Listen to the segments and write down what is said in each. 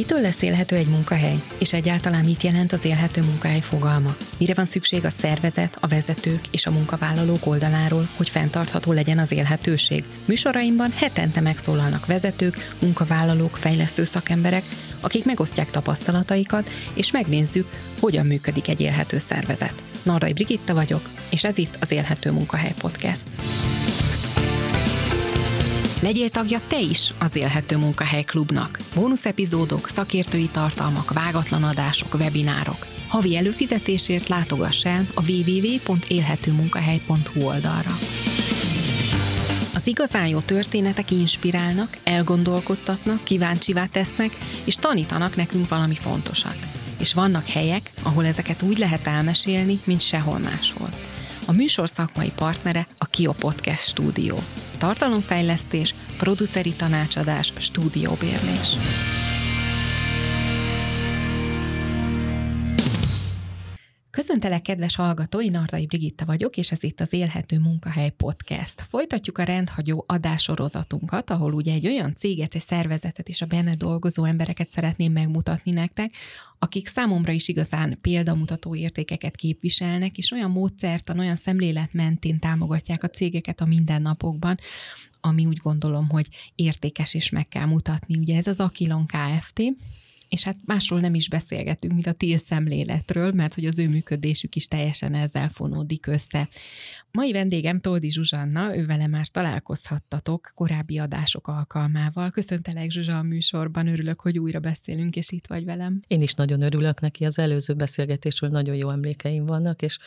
Mitől lesz élhető egy munkahely? És egyáltalán mit jelent az élhető munkahely fogalma? Mire van szükség a szervezet, a vezetők és a munkavállalók oldaláról, hogy fenntartható legyen az élhetőség? Műsoraimban hetente megszólalnak vezetők, munkavállalók, fejlesztő szakemberek, akik megosztják tapasztalataikat, és megnézzük, hogyan működik egy élhető szervezet. Nardai Brigitta vagyok, és ez itt az Élhető Munkahely Podcast. Legyél tagja te is az Élhető Munkahely Klubnak. Bónusz epizódok, szakértői tartalmak, vágatlan adások, webinárok. Havi előfizetésért látogass el a www.élhetőmunkahely.hu oldalra. Az igazán jó történetek inspirálnak, elgondolkodtatnak, kíváncsivá tesznek, és tanítanak nekünk valami fontosat. És vannak helyek, ahol ezeket úgy lehet elmesélni, mint sehol máshol. A műsor szakmai partnere a Kio Podcast stúdió tartalomfejlesztés, produceri tanácsadás, stúdióbérlés. Köszöntelek, kedves hallgatói, Nardai Brigitta vagyok, és ez itt az Élhető Munkahely Podcast. Folytatjuk a rendhagyó adásorozatunkat, ahol ugye egy olyan céget, egy szervezetet és a benne dolgozó embereket szeretném megmutatni nektek, akik számomra is igazán példamutató értékeket képviselnek, és olyan módszertan, olyan szemlélet mentén támogatják a cégeket a mindennapokban, ami úgy gondolom, hogy értékes és meg kell mutatni. Ugye ez az Akilon Kft., és hát másról nem is beszélgetünk, mint a TIL szemléletről, mert hogy az ő működésük is teljesen ezzel fonódik össze. Mai vendégem Toldi Zsuzsanna, ővele már találkozhattatok korábbi adások alkalmával. Köszöntelek Zsuzsa a műsorban, örülök, hogy újra beszélünk, és itt vagy velem. Én is nagyon örülök neki, az előző beszélgetésről nagyon jó emlékeim vannak, és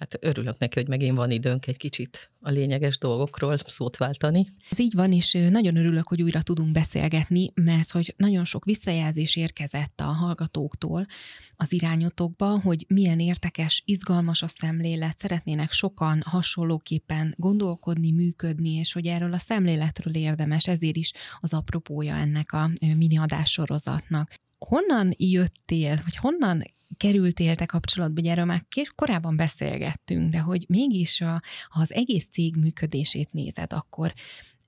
hát örülök neki, hogy megint van időnk egy kicsit a lényeges dolgokról szót váltani. Ez így van, és nagyon örülök, hogy újra tudunk beszélgetni, mert hogy nagyon sok visszajelzés érkezett a hallgatóktól az irányotokba, hogy milyen értekes, izgalmas a szemlélet, szeretnének sokan hasonlóképpen gondolkodni, működni, és hogy erről a szemléletről érdemes, ezért is az apropója ennek a mini adássorozatnak honnan jöttél, vagy honnan kerültél te kapcsolatba, ugye erről már korábban beszélgettünk, de hogy mégis a, ha az egész cég működését nézed, akkor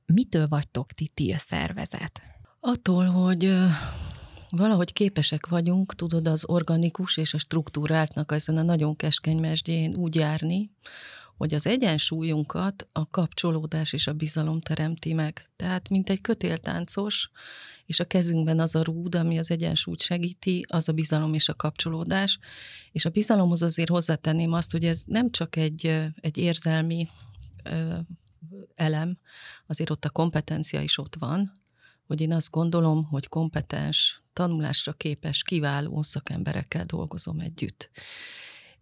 mitől vagytok ti TIL szervezet? Attól, hogy valahogy képesek vagyunk, tudod, az organikus és a struktúráltnak ezen a nagyon keskeny mesdjén úgy járni, hogy az egyensúlyunkat a kapcsolódás és a bizalom teremti meg. Tehát, mint egy kötéltáncos, és a kezünkben az a rúd, ami az egyensúlyt segíti, az a bizalom és a kapcsolódás. És a bizalomhoz azért hozzátenném azt, hogy ez nem csak egy, egy érzelmi elem, azért ott a kompetencia is ott van, hogy én azt gondolom, hogy kompetens, tanulásra képes, kiváló szakemberekkel dolgozom együtt.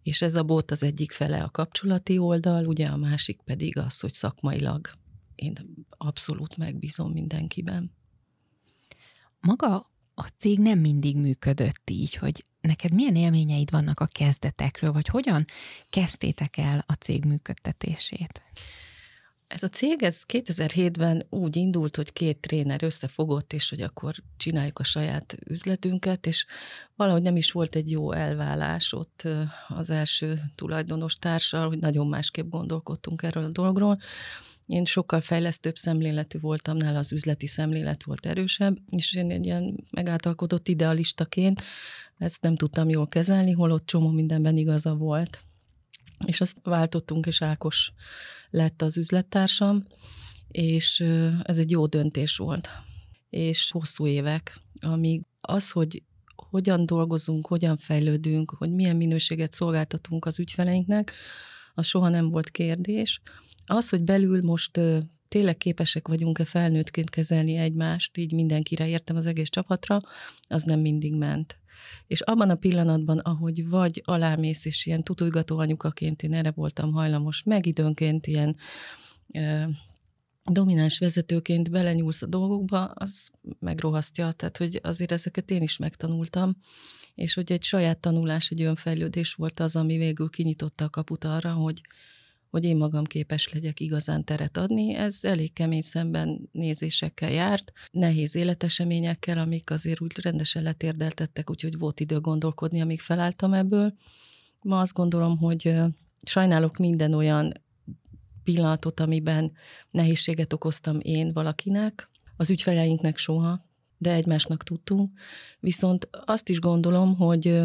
És ez a bot az egyik fele a kapcsolati oldal, ugye a másik pedig az, hogy szakmailag én abszolút megbízom mindenkiben. Maga a cég nem mindig működött így, hogy neked milyen élményeid vannak a kezdetekről, vagy hogyan kezdtétek el a cég működtetését? Ez a cég, ez 2007-ben úgy indult, hogy két tréner összefogott, és hogy akkor csináljuk a saját üzletünket, és valahogy nem is volt egy jó elvállás ott az első tulajdonos társal, hogy nagyon másképp gondolkodtunk erről a dologról. Én sokkal fejlesztőbb szemléletű voltam, nála az üzleti szemlélet volt erősebb, és én egy ilyen megáltalkodott idealistaként ezt nem tudtam jól kezelni, holott csomó mindenben igaza volt. És azt váltottunk, és Ákos lett az üzlettársam, és ez egy jó döntés volt. És hosszú évek, amíg az, hogy hogyan dolgozunk, hogyan fejlődünk, hogy milyen minőséget szolgáltatunk az ügyfeleinknek, az soha nem volt kérdés. Az, hogy belül most tényleg képesek vagyunk-e felnőttként kezelni egymást, így mindenkire értem az egész csapatra, az nem mindig ment. És abban a pillanatban, ahogy vagy alámész, és ilyen tutujgató anyukaként én erre voltam hajlamos, meg időnként ilyen ö, domináns vezetőként belenyúlsz a dolgokba, az megrohasztja. Tehát, hogy azért ezeket én is megtanultam, és hogy egy saját tanulás, egy önfejlődés volt az, ami végül kinyitotta a kaput arra, hogy, hogy én magam képes legyek igazán teret adni. Ez elég kemény szemben nézésekkel járt, nehéz életeseményekkel, amik azért úgy rendesen letérdeltettek, úgyhogy volt idő gondolkodni, amíg felálltam ebből. Ma azt gondolom, hogy sajnálok minden olyan pillanatot, amiben nehézséget okoztam én valakinek, az ügyfeleinknek soha, de egymásnak tudtunk. Viszont azt is gondolom, hogy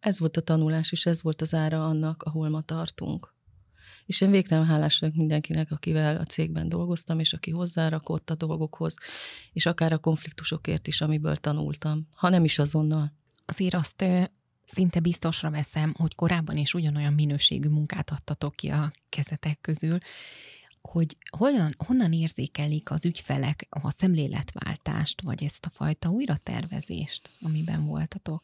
ez volt a tanulás, és ez volt az ára annak, ahol ma tartunk. És én végtelen hálás vagyok mindenkinek, akivel a cégben dolgoztam, és aki hozzárakott a dolgokhoz, és akár a konfliktusokért is, amiből tanultam, ha nem is azonnal. Azért azt szinte biztosra veszem, hogy korábban is ugyanolyan minőségű munkát adtatok ki a kezetek közül, hogy honnan, honnan érzékelik az ügyfelek a szemléletváltást, vagy ezt a fajta újratervezést, amiben voltatok?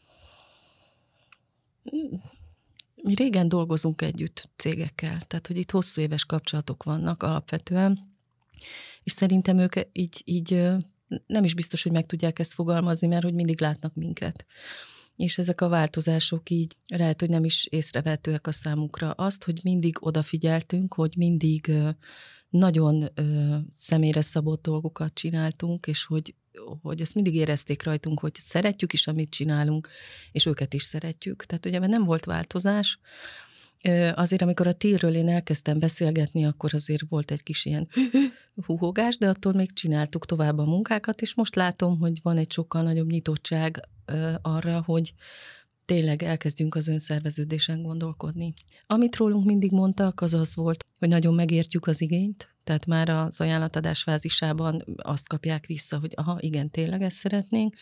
Mi régen dolgozunk együtt cégekkel, tehát hogy itt hosszú éves kapcsolatok vannak alapvetően, és szerintem ők így, így nem is biztos, hogy meg tudják ezt fogalmazni, mert hogy mindig látnak minket. És ezek a változások így lehet, hogy nem is észrevehetőek a számukra. Azt, hogy mindig odafigyeltünk, hogy mindig nagyon személyre szabott dolgokat csináltunk, és hogy hogy ezt mindig érezték rajtunk, hogy szeretjük is, amit csinálunk, és őket is szeretjük. Tehát ugye nem volt változás, Azért, amikor a tírről én elkezdtem beszélgetni, akkor azért volt egy kis ilyen húhogás, de attól még csináltuk tovább a munkákat, és most látom, hogy van egy sokkal nagyobb nyitottság arra, hogy tényleg elkezdjünk az önszerveződésen gondolkodni. Amit rólunk mindig mondtak, az az volt, hogy nagyon megértjük az igényt, tehát már az ajánlatadás fázisában azt kapják vissza, hogy aha, igen, tényleg ezt szeretnénk,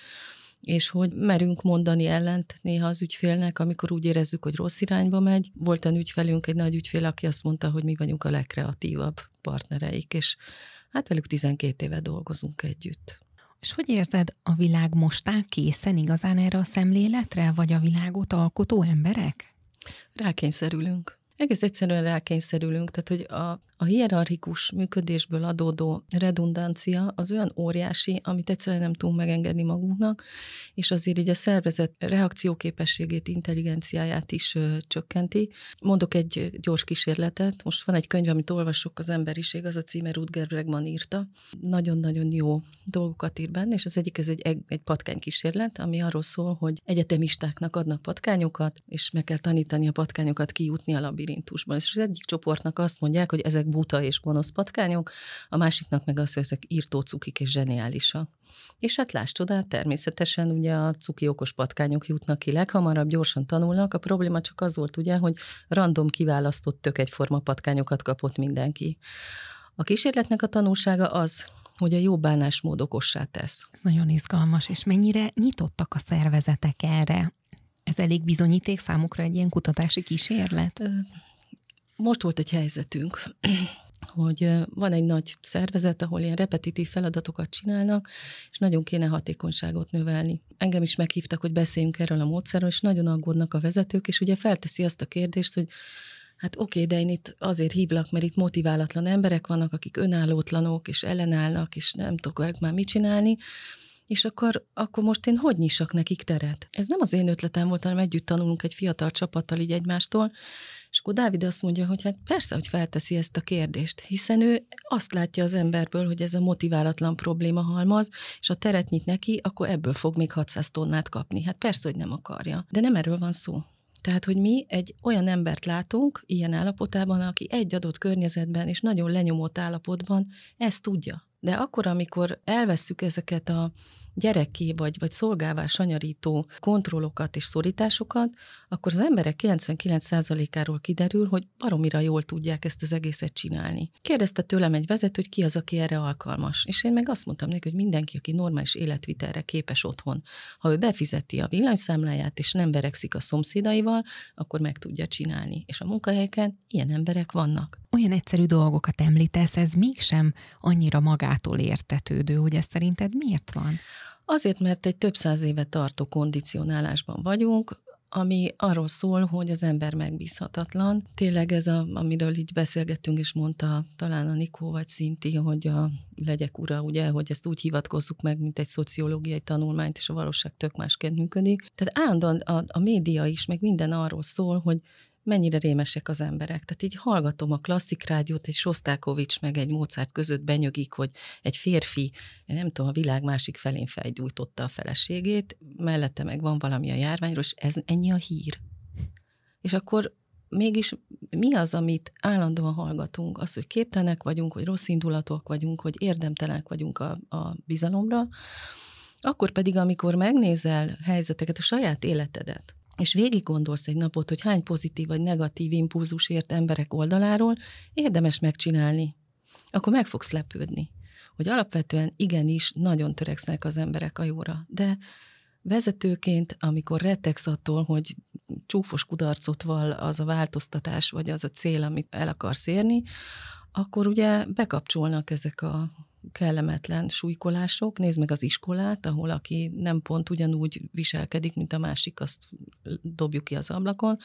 és hogy merünk mondani ellent néha az ügyfélnek, amikor úgy érezzük, hogy rossz irányba megy. Volt egy ügyfelünk, egy nagy ügyfél, aki azt mondta, hogy mi vagyunk a legkreatívabb partnereik, és hát velük 12 éve dolgozunk együtt. És hogy érzed, a világ most áll készen igazán erre a szemléletre, vagy a világot alkotó emberek? Rákényszerülünk. Egész egyszerűen rákényszerülünk, tehát hogy a, a hierarchikus működésből adódó redundancia az olyan óriási, amit egyszerűen nem tudunk megengedni magunknak, és azért így a szervezet reakcióképességét, intelligenciáját is ö, csökkenti. Mondok egy gyors kísérletet. Most van egy könyv, amit olvasok, az emberiség, az a címe Rutger Bregman írta. Nagyon-nagyon jó dolgokat ír benne, és az egyik ez egy, egy patkány kísérlet, ami arról szól, hogy egyetemistáknak adnak patkányokat, és meg kell tanítani a patkányokat kijutni a labirintusban. És az egyik csoportnak azt mondják, hogy ezek buta és gonosz patkányok, a másiknak meg az, hogy ezek írtó cukik és zseniálisak. És hát láss csodát, természetesen ugye a cuki okos patkányok jutnak ki leghamarabb, gyorsan tanulnak. A probléma csak az volt ugye, hogy random kiválasztott tök egyforma patkányokat kapott mindenki. A kísérletnek a tanulsága az, hogy a jó bánásmód okossá tesz. Nagyon izgalmas, és mennyire nyitottak a szervezetek erre? Ez elég bizonyíték számukra egy ilyen kutatási kísérlet? Most volt egy helyzetünk, hogy van egy nagy szervezet, ahol ilyen repetitív feladatokat csinálnak, és nagyon kéne hatékonyságot növelni. Engem is meghívtak, hogy beszéljünk erről a módszerről, és nagyon aggódnak a vezetők, és ugye felteszi azt a kérdést, hogy hát oké, de én itt azért hívlak, mert itt motiválatlan emberek vannak, akik önállótlanok, és ellenállnak, és nem tudok már mit csinálni, és akkor, akkor most én hogy nyissak nekik teret? Ez nem az én ötletem volt, hanem együtt tanulunk egy fiatal csapattal így egymástól, és akkor Dávid azt mondja, hogy hát persze, hogy felteszi ezt a kérdést, hiszen ő azt látja az emberből, hogy ez a motiválatlan probléma halmaz, és a teret nyit neki, akkor ebből fog még 600 tonnát kapni. Hát persze, hogy nem akarja. De nem erről van szó. Tehát, hogy mi egy olyan embert látunk ilyen állapotában, aki egy adott környezetben és nagyon lenyomott állapotban ezt tudja. De akkor, amikor elvesszük ezeket a gyereké vagy, vagy szolgává sanyarító kontrollokat és szorításokat, akkor az emberek 99%-áról kiderül, hogy baromira jól tudják ezt az egészet csinálni. Kérdezte tőlem egy vezető, hogy ki az, aki erre alkalmas. És én meg azt mondtam neki, hogy mindenki, aki normális életvitelre képes otthon, ha ő befizeti a villanyszámláját és nem verekszik a szomszédaival, akkor meg tudja csinálni. És a munkahelyeken ilyen emberek vannak. Olyan egyszerű dolgokat említesz, ez mégsem annyira magától értetődő, hogy ez szerinted miért van? Azért, mert egy több száz éve tartó kondicionálásban vagyunk, ami arról szól, hogy az ember megbízhatatlan. Tényleg ez, a, amiről így beszélgettünk, és mondta talán a Nikó vagy Szinti, hogy a legyek ura, ugye, hogy ezt úgy hivatkozzuk meg, mint egy szociológiai tanulmányt, és a valóság tök másként működik. Tehát állandóan a, a média is, meg minden arról szól, hogy mennyire rémesek az emberek. Tehát így hallgatom a klasszik rádiót, egy Sostákovics meg egy Mozart között benyögik, hogy egy férfi, nem tudom, a világ másik felén fejgyújtotta a feleségét, mellette meg van valami a járványról, és ez ennyi a hír. És akkor mégis mi az, amit állandóan hallgatunk? Az, hogy képtelenek vagyunk, hogy rossz indulatúak vagyunk, hogy érdemtelenek vagyunk a, a bizalomra, Akkor pedig, amikor megnézel helyzeteket, a saját életedet, és végig gondolsz egy napot, hogy hány pozitív vagy negatív impulzus ért emberek oldaláról, érdemes megcsinálni. Akkor meg fogsz lepődni, hogy alapvetően igenis nagyon töreksznek az emberek a jóra. De vezetőként, amikor rettegsz attól, hogy csúfos kudarcot val az a változtatás, vagy az a cél, amit el akarsz érni, akkor ugye bekapcsolnak ezek a kellemetlen súlykolások. Nézd meg az iskolát, ahol aki nem pont ugyanúgy viselkedik, mint a másik, azt dobjuk ki az ablakon.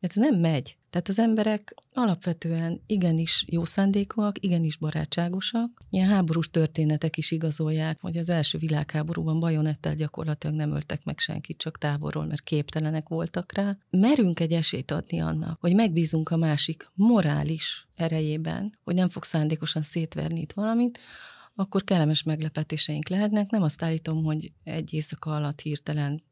Ez nem megy. Tehát az emberek alapvetően igenis jó szándékúak, igenis barátságosak. Ilyen háborús történetek is igazolják, hogy az első világháborúban bajonettel gyakorlatilag nem öltek meg senkit, csak távolról, mert képtelenek voltak rá. Merünk egy esélyt adni annak, hogy megbízunk a másik morális erejében, hogy nem fog szándékosan szétverni itt valamit, akkor kellemes meglepetéseink lehetnek. Nem azt állítom, hogy egy éjszaka alatt hirtelen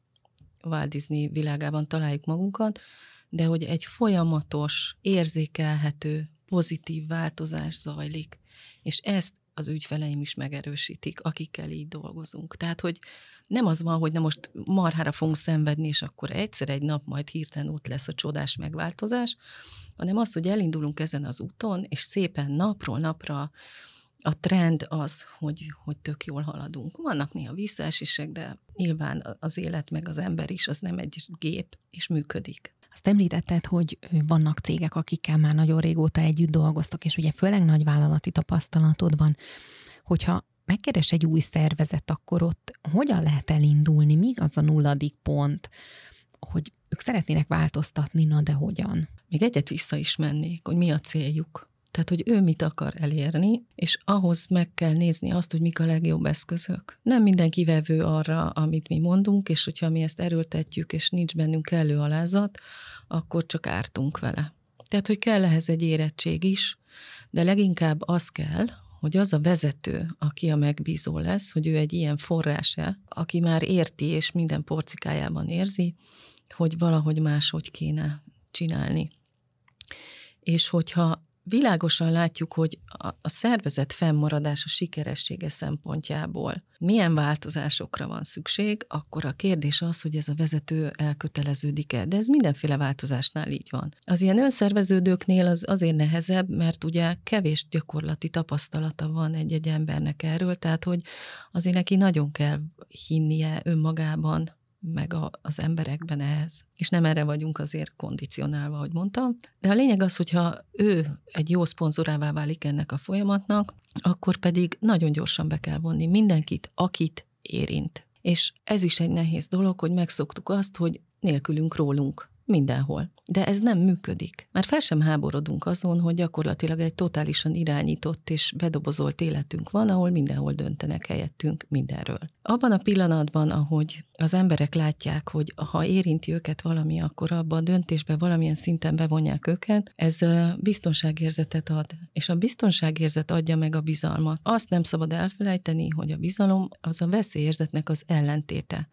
Walt Disney világában találjuk magunkat, de hogy egy folyamatos, érzékelhető, pozitív változás zajlik, és ezt az ügyfeleim is megerősítik, akikkel így dolgozunk. Tehát, hogy nem az van, hogy na most marhára fogunk szenvedni, és akkor egyszer egy nap majd hirtelen ott lesz a csodás megváltozás, hanem az, hogy elindulunk ezen az úton, és szépen napról napra a trend az, hogy, hogy tök jól haladunk. Vannak néha visszaesések, de nyilván az élet meg az ember is, az nem egy gép, és működik. Azt említetted, hogy vannak cégek, akikkel már nagyon régóta együtt dolgoztok, és ugye főleg nagy vállalati tapasztalatod van, hogyha megkeres egy új szervezet, akkor ott hogyan lehet elindulni? Mi az a nulladik pont, hogy ők szeretnének változtatni, na de hogyan? Még egyet vissza is mennék, hogy mi a céljuk. Tehát, hogy ő mit akar elérni, és ahhoz meg kell nézni azt, hogy mik a legjobb eszközök. Nem mindenki vevő arra, amit mi mondunk, és hogyha mi ezt erőltetjük, és nincs bennünk kellő alázat, akkor csak ártunk vele. Tehát, hogy kell ehhez egy érettség is, de leginkább az kell, hogy az a vezető, aki a megbízó lesz, hogy ő egy ilyen forrása, aki már érti és minden porcikájában érzi, hogy valahogy máshogy kéne csinálni. És hogyha világosan látjuk, hogy a, a szervezet fennmaradása sikeressége szempontjából milyen változásokra van szükség, akkor a kérdés az, hogy ez a vezető elköteleződik-e. De ez mindenféle változásnál így van. Az ilyen önszerveződőknél az azért nehezebb, mert ugye kevés gyakorlati tapasztalata van egy-egy embernek erről, tehát hogy azért neki nagyon kell hinnie önmagában, meg a, az emberekben ehhez. És nem erre vagyunk azért kondicionálva, ahogy mondtam. De a lényeg az, hogyha ő egy jó szponzorává válik ennek a folyamatnak, akkor pedig nagyon gyorsan be kell vonni mindenkit, akit érint. És ez is egy nehéz dolog, hogy megszoktuk azt, hogy nélkülünk rólunk Mindenhol. De ez nem működik. Már fel sem háborodunk azon, hogy gyakorlatilag egy totálisan irányított és bedobozolt életünk van, ahol mindenhol döntenek helyettünk mindenről. Abban a pillanatban, ahogy az emberek látják, hogy ha érinti őket valami, akkor abban a döntésbe valamilyen szinten bevonják őket, ez biztonságérzetet ad. És a biztonságérzet adja meg a bizalmat. Azt nem szabad elfelejteni, hogy a bizalom az a veszélyérzetnek az ellentéte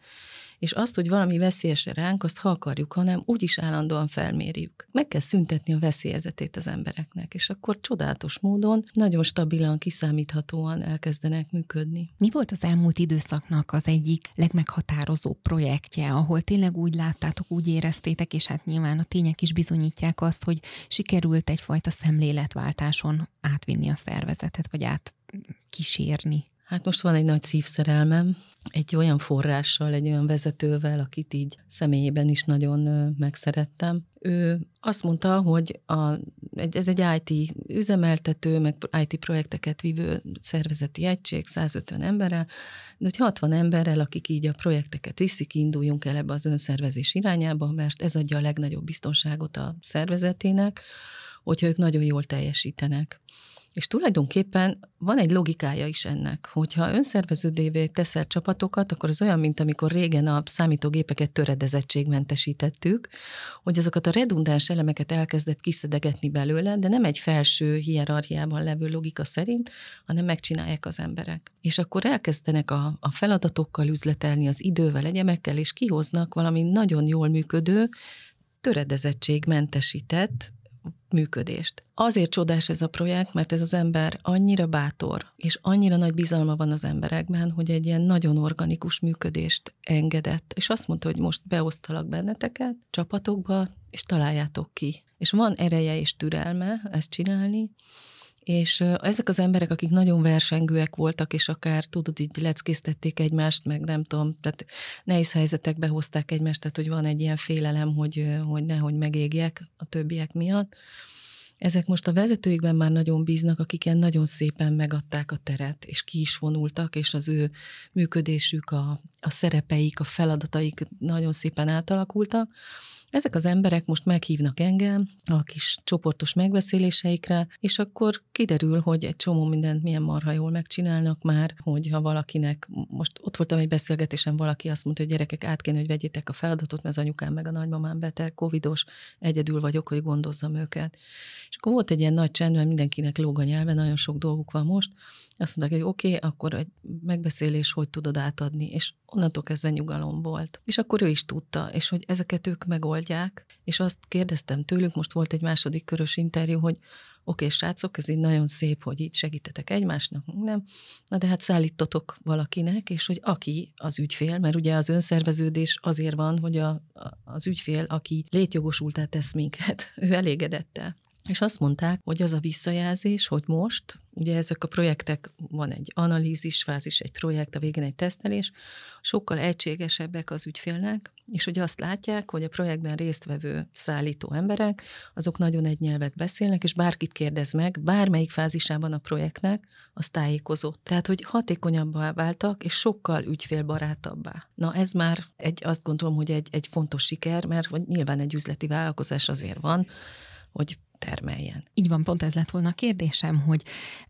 és azt, hogy valami veszélyes ránk, azt ha akarjuk, hanem úgy is állandóan felmérjük. Meg kell szüntetni a veszélyérzetét az embereknek, és akkor csodálatos módon, nagyon stabilan, kiszámíthatóan elkezdenek működni. Mi volt az elmúlt időszaknak az egyik legmeghatározó projektje, ahol tényleg úgy láttátok, úgy éreztétek, és hát nyilván a tények is bizonyítják azt, hogy sikerült egyfajta szemléletváltáson átvinni a szervezetet, vagy át kísérni? Hát most van egy nagy szívszerelmem, egy olyan forrással, egy olyan vezetővel, akit így személyében is nagyon megszerettem. Ő azt mondta, hogy a, ez egy IT üzemeltető, meg IT projekteket vívő szervezeti egység, 150 emberrel, de hogy 60 emberrel, akik így a projekteket viszik, induljunk el ebbe az önszervezés irányába, mert ez adja a legnagyobb biztonságot a szervezetének, hogyha ők nagyon jól teljesítenek. És tulajdonképpen van egy logikája is ennek, hogyha önszerveződévé teszel csapatokat, akkor az olyan, mint amikor régen a számítógépeket töredezettségmentesítettük, hogy azokat a redundáns elemeket elkezdett kiszedegetni belőle, de nem egy felső hierarchiában levő logika szerint, hanem megcsinálják az emberek. És akkor elkezdenek a, a feladatokkal üzletelni, az idővel, egyemekkel, és kihoznak valami nagyon jól működő, töredezettségmentesített működést. Azért csodás ez a projekt, mert ez az ember annyira bátor, és annyira nagy bizalma van az emberekben, hogy egy ilyen nagyon organikus működést engedett, és azt mondta, hogy most beosztalak benneteket csapatokba, és találjátok ki. És van ereje és türelme ezt csinálni, és ezek az emberek, akik nagyon versengőek voltak, és akár tudod, így leckésztették egymást, meg nem tudom, tehát nehéz helyzetekbe hozták egymást, tehát hogy van egy ilyen félelem, hogy, hogy nehogy megégjek a többiek miatt. Ezek most a vezetőikben már nagyon bíznak, akik ilyen nagyon szépen megadták a teret, és ki is vonultak, és az ő működésük, a, a szerepeik, a feladataik nagyon szépen átalakultak. Ezek az emberek most meghívnak engem a kis csoportos megbeszéléseikre, és akkor kiderül, hogy egy csomó mindent milyen marha jól megcsinálnak már, hogy ha valakinek, most ott voltam egy beszélgetésen, valaki azt mondta, hogy gyerekek, át kéne, hogy vegyétek a feladatot, mert az anyukám meg a nagymamám beteg, covidos, egyedül vagyok, hogy gondozzam őket. És akkor volt egy ilyen nagy csend, mert mindenkinek lóg a nyelve, nagyon sok dolguk van most. Azt mondták, hogy oké, okay, akkor egy megbeszélés, hogy tudod átadni, és onnantól kezdve nyugalom volt. És akkor ő is tudta, és hogy ezeket ők megoldják, és azt kérdeztem tőlük, most volt egy második körös interjú, hogy oké, okay, srácok, ez így nagyon szép, hogy így segítetek egymásnak, nem? Na de hát szállítotok valakinek, és hogy aki az ügyfél, mert ugye az önszerveződés azért van, hogy a, a, az ügyfél, aki létjogosultá tesz minket, ő elégedette. És azt mondták, hogy az a visszajelzés, hogy most, ugye ezek a projektek, van egy analízis fázis, egy projekt, a végén egy tesztelés, sokkal egységesebbek az ügyfélnek, és hogy azt látják, hogy a projektben résztvevő szállító emberek, azok nagyon egy nyelvet beszélnek, és bárkit kérdez meg, bármelyik fázisában a projektnek, az tájékozott. Tehát, hogy hatékonyabbá váltak, és sokkal ügyfélbarátabbá. Na ez már egy, azt gondolom, hogy egy, egy fontos siker, mert hogy nyilván egy üzleti vállalkozás azért van, hogy termeljen. Így van, pont ez lett volna a kérdésem, hogy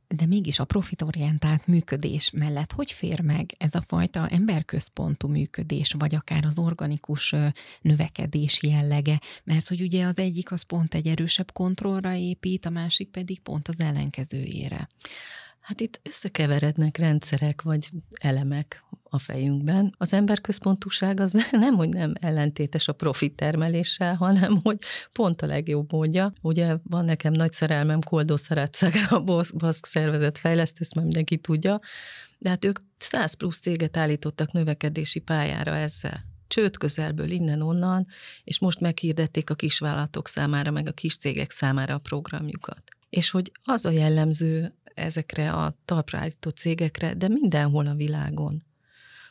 de mégis a profitorientált működés mellett hogy fér meg ez a fajta emberközpontú működés, vagy akár az organikus növekedés jellege, mert hogy ugye az egyik az pont egy erősebb kontrollra épít, a másik pedig pont az ellenkezőjére. Hát itt összekeverednek rendszerek vagy elemek a fejünkben. Az emberközpontúság az nem, hogy nem ellentétes a profit termeléssel, hanem hogy pont a legjobb módja. Ugye van nekem nagy szerelmem Koldó Szarácság, a baszk szervezet fejlesztő, ezt már mindenki tudja, de hát ők 100 plusz céget állítottak növekedési pályára ezzel csőd közelből innen-onnan, és most meghirdették a kisvállalatok számára, meg a kis cégek számára a programjukat. És hogy az a jellemző ezekre a talpra állított cégekre, de mindenhol a világon,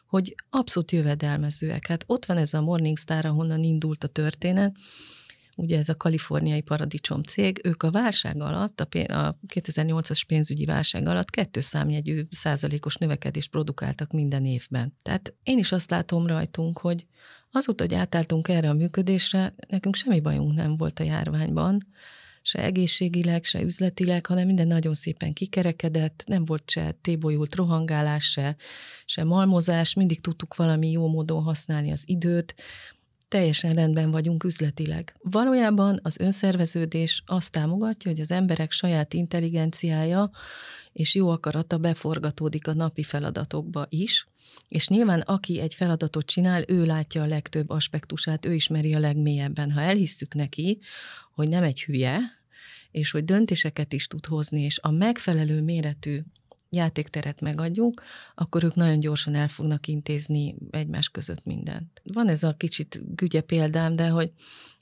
hogy abszolút jövedelmezőek. Hát ott van ez a Morningstar, ahonnan indult a történet, ugye ez a kaliforniai paradicsom cég, ők a válság alatt, a 2008-as pénzügyi válság alatt kettő számjegyű százalékos növekedést produkáltak minden évben. Tehát én is azt látom rajtunk, hogy azóta, hogy átálltunk erre a működésre, nekünk semmi bajunk nem volt a járványban, se egészségileg, se üzletileg, hanem minden nagyon szépen kikerekedett, nem volt se tébolyult rohangálás, se, se malmozás, mindig tudtuk valami jó módon használni az időt, teljesen rendben vagyunk üzletileg. Valójában az önszerveződés azt támogatja, hogy az emberek saját intelligenciája és jó akarata beforgatódik a napi feladatokba is, és nyilván aki egy feladatot csinál, ő látja a legtöbb aspektusát, ő ismeri a legmélyebben. Ha elhisszük neki, hogy nem egy hülye, és hogy döntéseket is tud hozni, és a megfelelő méretű játékteret megadjuk, akkor ők nagyon gyorsan el fognak intézni egymás között mindent. Van ez a kicsit gügye példám, de hogy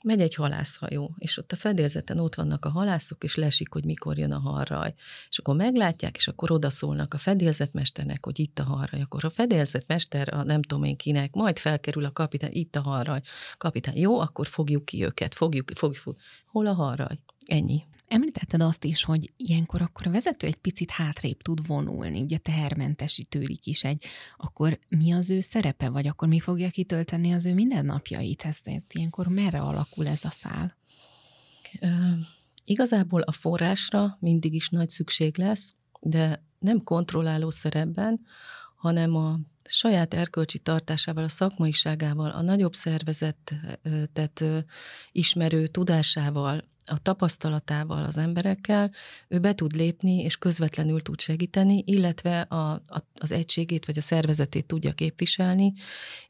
megy egy halászhajó, és ott a fedélzeten ott vannak a halászok, és lesik, hogy mikor jön a harraj. És akkor meglátják, és akkor odaszólnak a fedélzetmesternek, hogy itt a harraj. Akkor a fedélzetmester, a nem tudom én kinek, majd felkerül a kapitány, itt a harraj. Kapitány, jó, akkor fogjuk ki őket, fogjuk, fogjuk, fogjuk. Hol a harraj? Ennyi. Említetted azt is, hogy ilyenkor akkor a vezető egy picit hátrébb tud vonulni, ugye tehermentesítődik is egy, akkor mi az ő szerepe, vagy akkor mi fogja kitölteni az ő mindennapjait? Ez, ez ilyenkor merre alakul ez a szál? Igazából a forrásra mindig is nagy szükség lesz, de nem kontrolláló szerepben, hanem a saját erkölcsi tartásával, a szakmaiságával, a nagyobb szervezetet ismerő tudásával, a tapasztalatával az emberekkel, ő be tud lépni, és közvetlenül tud segíteni, illetve a, a, az egységét vagy a szervezetét tudja képviselni,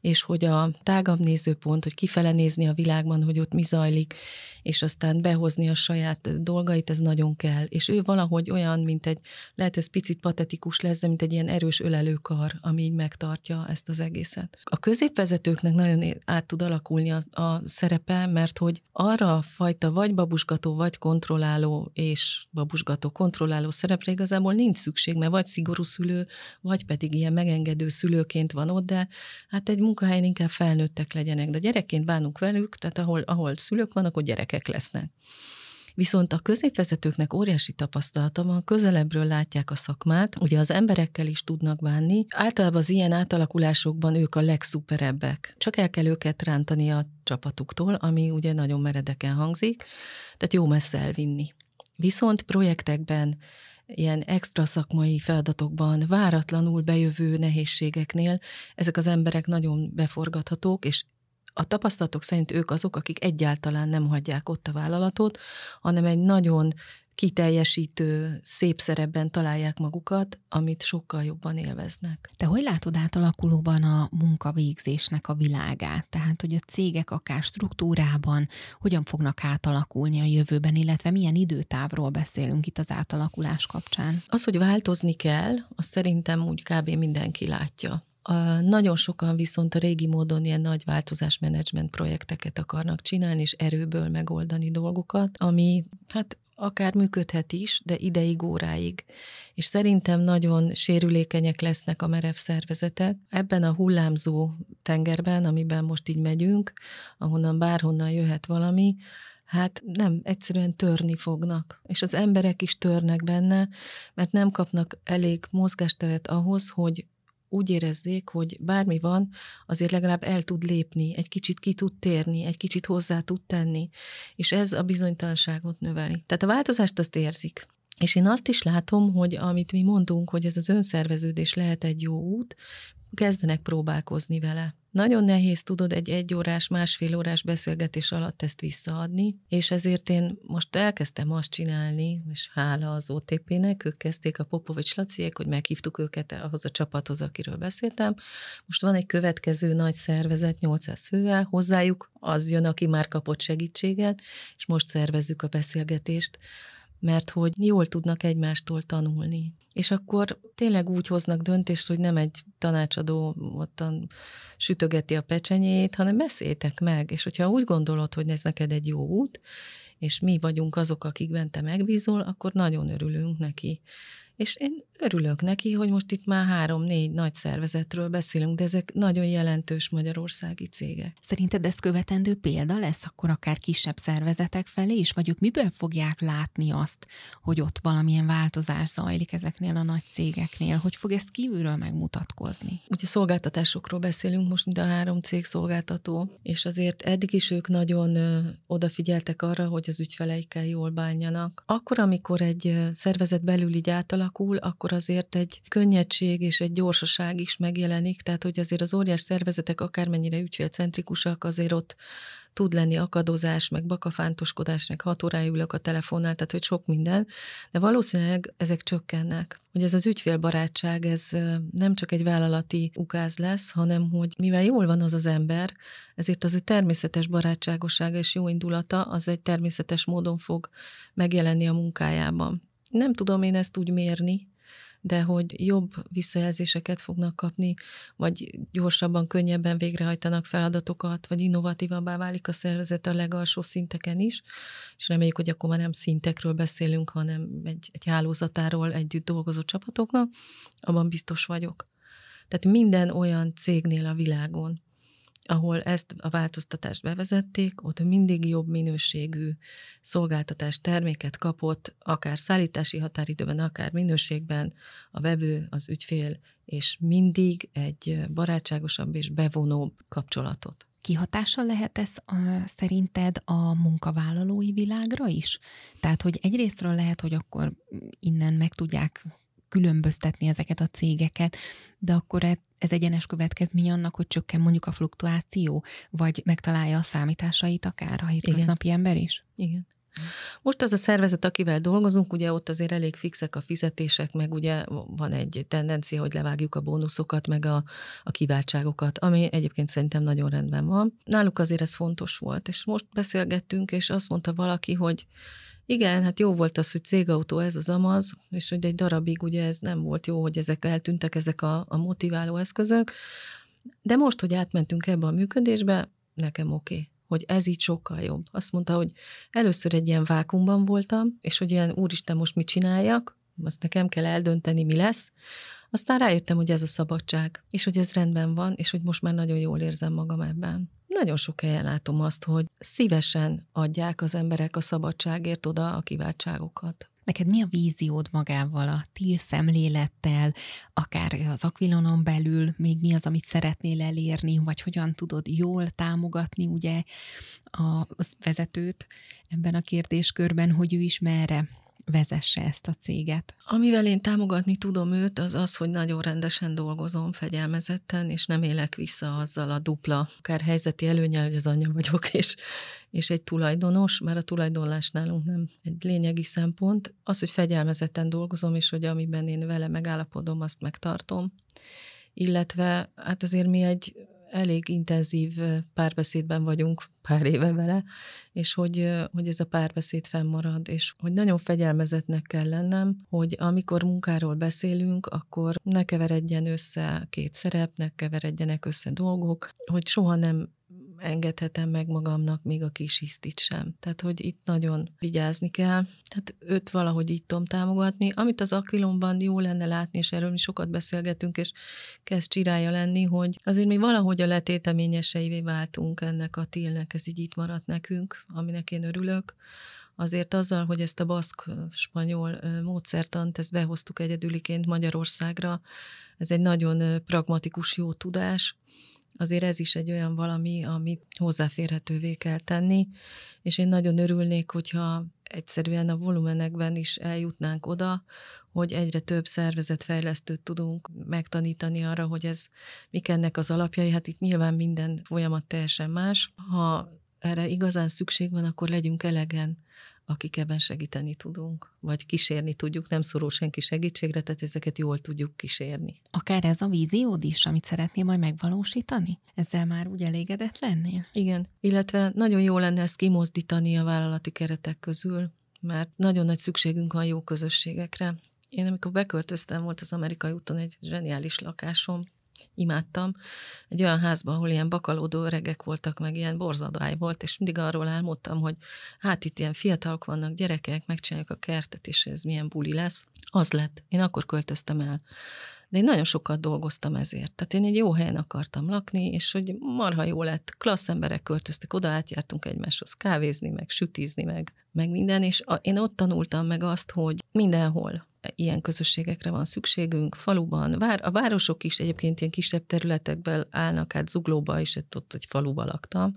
és hogy a tágabb nézőpont, hogy kifele nézni a világban, hogy ott mi zajlik, és aztán behozni a saját dolgait, ez nagyon kell. És ő valahogy olyan, mint egy, lehet ez picit patetikus lesz, de mint egy ilyen erős ölelőkar, ami így megtartja ezt az egészet. A középvezetőknek nagyon át tud alakulni a, a szerepe, mert hogy arra a fajta vagy babusgató, vagy kontrolláló és babusgató, kontrolláló szerepre igazából nincs szükség, mert vagy szigorú szülő, vagy pedig ilyen megengedő szülőként van ott, de hát egy munkahelyen inkább felnőttek legyenek, de gyerekként bánunk velük, tehát ahol, ahol szülők vannak, ott gyerekek lesznek. Viszont a középvezetőknek óriási tapasztalata van, közelebbről látják a szakmát, ugye az emberekkel is tudnak bánni. Általában az ilyen átalakulásokban ők a legszuperebbek. Csak el kell őket rántani a csapatuktól, ami ugye nagyon meredeken hangzik, tehát jó messze elvinni. Viszont projektekben ilyen extra szakmai feladatokban, váratlanul bejövő nehézségeknél ezek az emberek nagyon beforgathatók, és a tapasztalatok szerint ők azok, akik egyáltalán nem hagyják ott a vállalatot, hanem egy nagyon kiteljesítő, szép szerepben találják magukat, amit sokkal jobban élveznek. Te hogy látod átalakulóban a munkavégzésnek a világát? Tehát, hogy a cégek akár struktúrában hogyan fognak átalakulni a jövőben, illetve milyen időtávról beszélünk itt az átalakulás kapcsán? Az, hogy változni kell, azt szerintem úgy kb. mindenki látja. Nagyon sokan viszont a régi módon ilyen nagy változásmenedzsment projekteket akarnak csinálni, és erőből megoldani dolgokat, ami hát akár működhet is, de ideig, óráig. És szerintem nagyon sérülékenyek lesznek a merev szervezetek. Ebben a hullámzó tengerben, amiben most így megyünk, ahonnan bárhonnan jöhet valami, hát nem, egyszerűen törni fognak. És az emberek is törnek benne, mert nem kapnak elég mozgásteret ahhoz, hogy úgy érezzék, hogy bármi van, azért legalább el tud lépni, egy kicsit ki tud térni, egy kicsit hozzá tud tenni, és ez a bizonytalanságot növeli. Tehát a változást azt érzik. És én azt is látom, hogy amit mi mondunk, hogy ez az önszerveződés lehet egy jó út, kezdenek próbálkozni vele. Nagyon nehéz tudod egy egyórás, másfél órás beszélgetés alatt ezt visszaadni, és ezért én most elkezdtem azt csinálni, és hála az OTP-nek, ők kezdték a Popovics Laciek, hogy meghívtuk őket ahhoz a csapathoz, akiről beszéltem. Most van egy következő nagy szervezet, 800 fővel, hozzájuk az jön, aki már kapott segítséget, és most szervezzük a beszélgetést mert hogy jól tudnak egymástól tanulni. És akkor tényleg úgy hoznak döntést, hogy nem egy tanácsadó ottan sütögeti a pecsenyét, hanem beszéltek meg, és hogyha úgy gondolod, hogy ez neked egy jó út, és mi vagyunk azok, akikben te megbízol, akkor nagyon örülünk neki. És én örülök neki, hogy most itt már három-négy nagy szervezetről beszélünk, de ezek nagyon jelentős magyarországi cégek. Szerinted ez követendő példa lesz akkor akár kisebb szervezetek felé is, vagy ők miből fogják látni azt, hogy ott valamilyen változás zajlik ezeknél a nagy cégeknél? Hogy fog ez kívülről megmutatkozni? Ugye szolgáltatásokról beszélünk most, mind a három cég szolgáltató, és azért eddig is ők nagyon odafigyeltek arra, hogy az ügyfeleikkel jól bánjanak. Akkor, amikor egy szervezet belül így átalakul, akkor azért egy könnyedség és egy gyorsaság is megjelenik, tehát hogy azért az óriás szervezetek akármennyire ügyfélcentrikusak, azért ott tud lenni akadozás, meg bakafántoskodás, meg hat órája ülök a telefonnál, tehát hogy sok minden, de valószínűleg ezek csökkennek. Hogy ez az ügyfélbarátság, ez nem csak egy vállalati ukáz lesz, hanem hogy mivel jól van az az ember, ezért az ő természetes barátságossága és jó indulata az egy természetes módon fog megjelenni a munkájában. Nem tudom én ezt úgy mérni, de hogy jobb visszajelzéseket fognak kapni, vagy gyorsabban, könnyebben végrehajtanak feladatokat, vagy innovatívabbá válik a szervezet a legalsó szinteken is, és reméljük, hogy akkor már nem szintekről beszélünk, hanem egy, egy hálózatáról együtt dolgozó csapatoknak, abban biztos vagyok. Tehát minden olyan cégnél a világon, ahol ezt a változtatást bevezették, ott mindig jobb minőségű szolgáltatás terméket kapott, akár szállítási határidőben, akár minőségben a vevő, az ügyfél, és mindig egy barátságosabb és bevonóbb kapcsolatot. Kihatással lehet ez a, szerinted a munkavállalói világra is? Tehát, hogy egyrésztről lehet, hogy akkor innen meg tudják különböztetni ezeket a cégeket, de akkor e- ez egyenes következmény annak, hogy csökken mondjuk a fluktuáció, vagy megtalálja a számításait akár a hétköznapi Igen. ember is? Igen. Most az a szervezet, akivel dolgozunk, ugye ott azért elég fixek a fizetések, meg ugye van egy tendencia, hogy levágjuk a bónuszokat, meg a, a kiváltságokat, ami egyébként szerintem nagyon rendben van. Náluk azért ez fontos volt, és most beszélgettünk, és azt mondta valaki, hogy igen, hát jó volt az, hogy cégautó ez az amaz, és hogy egy darabig ugye ez nem volt jó, hogy ezek eltűntek, ezek a, a motiváló eszközök, de most, hogy átmentünk ebbe a működésbe, nekem oké. Okay hogy ez így sokkal jobb. Azt mondta, hogy először egy ilyen vákumban voltam, és hogy ilyen úristen, most mit csináljak, azt nekem kell eldönteni, mi lesz. Aztán rájöttem, hogy ez a szabadság, és hogy ez rendben van, és hogy most már nagyon jól érzem magam ebben. Nagyon sok helyen látom azt, hogy szívesen adják az emberek a szabadságért oda a kiváltságokat. Neked mi a víziód magával, a TIL szemlélettel, akár az akvilonon belül, még mi az, amit szeretnél elérni, vagy hogyan tudod jól támogatni ugye a vezetőt ebben a kérdéskörben, hogy ő is merre vezesse ezt a céget? Amivel én támogatni tudom őt, az az, hogy nagyon rendesen dolgozom, fegyelmezetten, és nem élek vissza azzal a dupla, akár helyzeti előnyel, hogy az anyja vagyok, és, és egy tulajdonos, mert a tulajdonlás nálunk nem egy lényegi szempont. Az, hogy fegyelmezetten dolgozom, és hogy amiben én vele megállapodom, azt megtartom. Illetve hát azért mi egy elég intenzív párbeszédben vagyunk pár éve vele, és hogy, hogy ez a párbeszéd fennmarad, és hogy nagyon fegyelmezetnek kell lennem, hogy amikor munkáról beszélünk, akkor ne keveredjen össze két szerep, ne keveredjenek össze dolgok, hogy soha nem engedhetem meg magamnak még a kis hisztit sem. Tehát, hogy itt nagyon vigyázni kell. Tehát őt valahogy így tudom támogatni. Amit az Aquilonban jó lenne látni, és erről mi sokat beszélgetünk, és kezd csirája lenni, hogy azért mi valahogy a letéteményeseivé váltunk ennek a tilnek, ez így itt maradt nekünk, aminek én örülök azért azzal, hogy ezt a baszk-spanyol módszertant, ezt behoztuk egyedüliként Magyarországra, ez egy nagyon pragmatikus jó tudás, azért ez is egy olyan valami, amit hozzáférhetővé kell tenni, és én nagyon örülnék, hogyha egyszerűen a volumenekben is eljutnánk oda, hogy egyre több szervezetfejlesztőt tudunk megtanítani arra, hogy ez mik ennek az alapjai. Hát itt nyilván minden folyamat teljesen más. Ha erre igazán szükség van, akkor legyünk elegen akik ebben segíteni tudunk, vagy kísérni tudjuk, nem szorul senki segítségre, tehát ezeket jól tudjuk kísérni. Akár ez a víziód is, amit szeretnél majd megvalósítani? Ezzel már úgy elégedett lennél? Igen, illetve nagyon jó lenne ezt kimozdítani a vállalati keretek közül, mert nagyon nagy szükségünk van jó közösségekre. Én amikor beköltöztem, volt az amerikai úton egy zseniális lakásom, imádtam. Egy olyan házban, ahol ilyen bakalódó öregek voltak, meg ilyen borzadály volt, és mindig arról álmodtam, hogy hát itt ilyen fiatalok vannak, gyerekek, megcsináljuk a kertet, és ez milyen buli lesz. Az lett. Én akkor költöztem el. De én nagyon sokat dolgoztam ezért. Tehát én egy jó helyen akartam lakni, és hogy marha jó lett, klassz emberek költöztek oda, átjártunk egymáshoz kávézni, meg sütizni, meg, meg minden, és a, én ott tanultam meg azt, hogy mindenhol ilyen közösségekre van szükségünk, faluban, vár, a városok is egyébként ilyen kisebb területekben állnak, hát Zuglóba is, ott egy faluba laktam,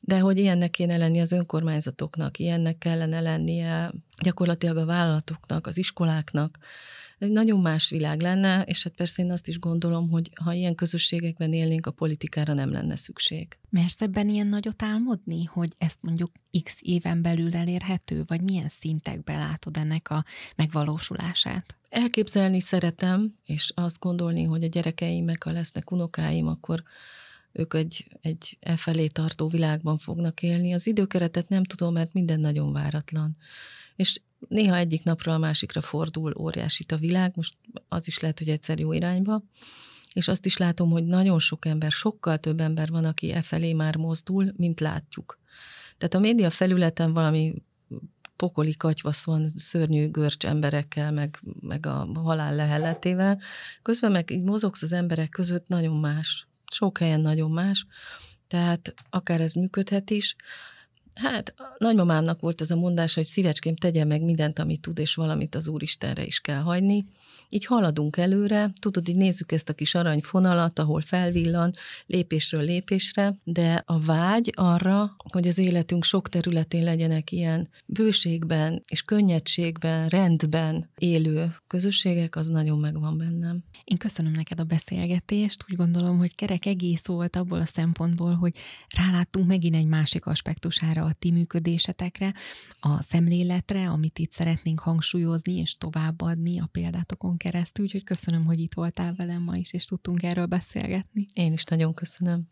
de hogy ilyennek kéne lenni az önkormányzatoknak, ilyennek kellene lennie gyakorlatilag a vállalatoknak, az iskoláknak, egy nagyon más világ lenne, és hát persze én azt is gondolom, hogy ha ilyen közösségekben élnénk, a politikára nem lenne szükség. Mersz ebben ilyen nagyot álmodni, hogy ezt mondjuk x éven belül elérhető, vagy milyen szintekben látod ennek a megvalósulását? Elképzelni szeretem, és azt gondolni, hogy a gyerekeimek, ha lesznek unokáim, akkor ők egy, egy e felé tartó világban fognak élni. Az időkeretet nem tudom, mert minden nagyon váratlan. És néha egyik napról a másikra fordul óriásit a világ, most az is lehet, hogy egyszer jó irányba, és azt is látom, hogy nagyon sok ember, sokkal több ember van, aki e felé már mozdul, mint látjuk. Tehát a média felületen valami pokoli katyvasz van szörnyű görcs emberekkel, meg, meg a halál lehelletével. Közben meg így mozogsz az emberek között nagyon más. Sok helyen nagyon más. Tehát akár ez működhet is. Hát nagymamámnak volt ez a mondás, hogy szívecském tegye meg mindent, amit tud, és valamit az Úristenre is kell hagyni. Így haladunk előre, tudod, így nézzük ezt a kis aranyfonalat, ahol felvillan lépésről lépésre, de a vágy arra, hogy az életünk sok területén legyenek ilyen bőségben és könnyedségben, rendben élő közösségek, az nagyon megvan bennem. Én köszönöm neked a beszélgetést, úgy gondolom, hogy kerek egész volt abból a szempontból, hogy ráláttunk megint egy másik aspektusára a ti működésetekre, a szemléletre, amit itt szeretnénk hangsúlyozni és továbbadni a példátokon keresztül. Úgyhogy köszönöm, hogy itt voltál velem ma is, és tudtunk erről beszélgetni. Én is nagyon köszönöm.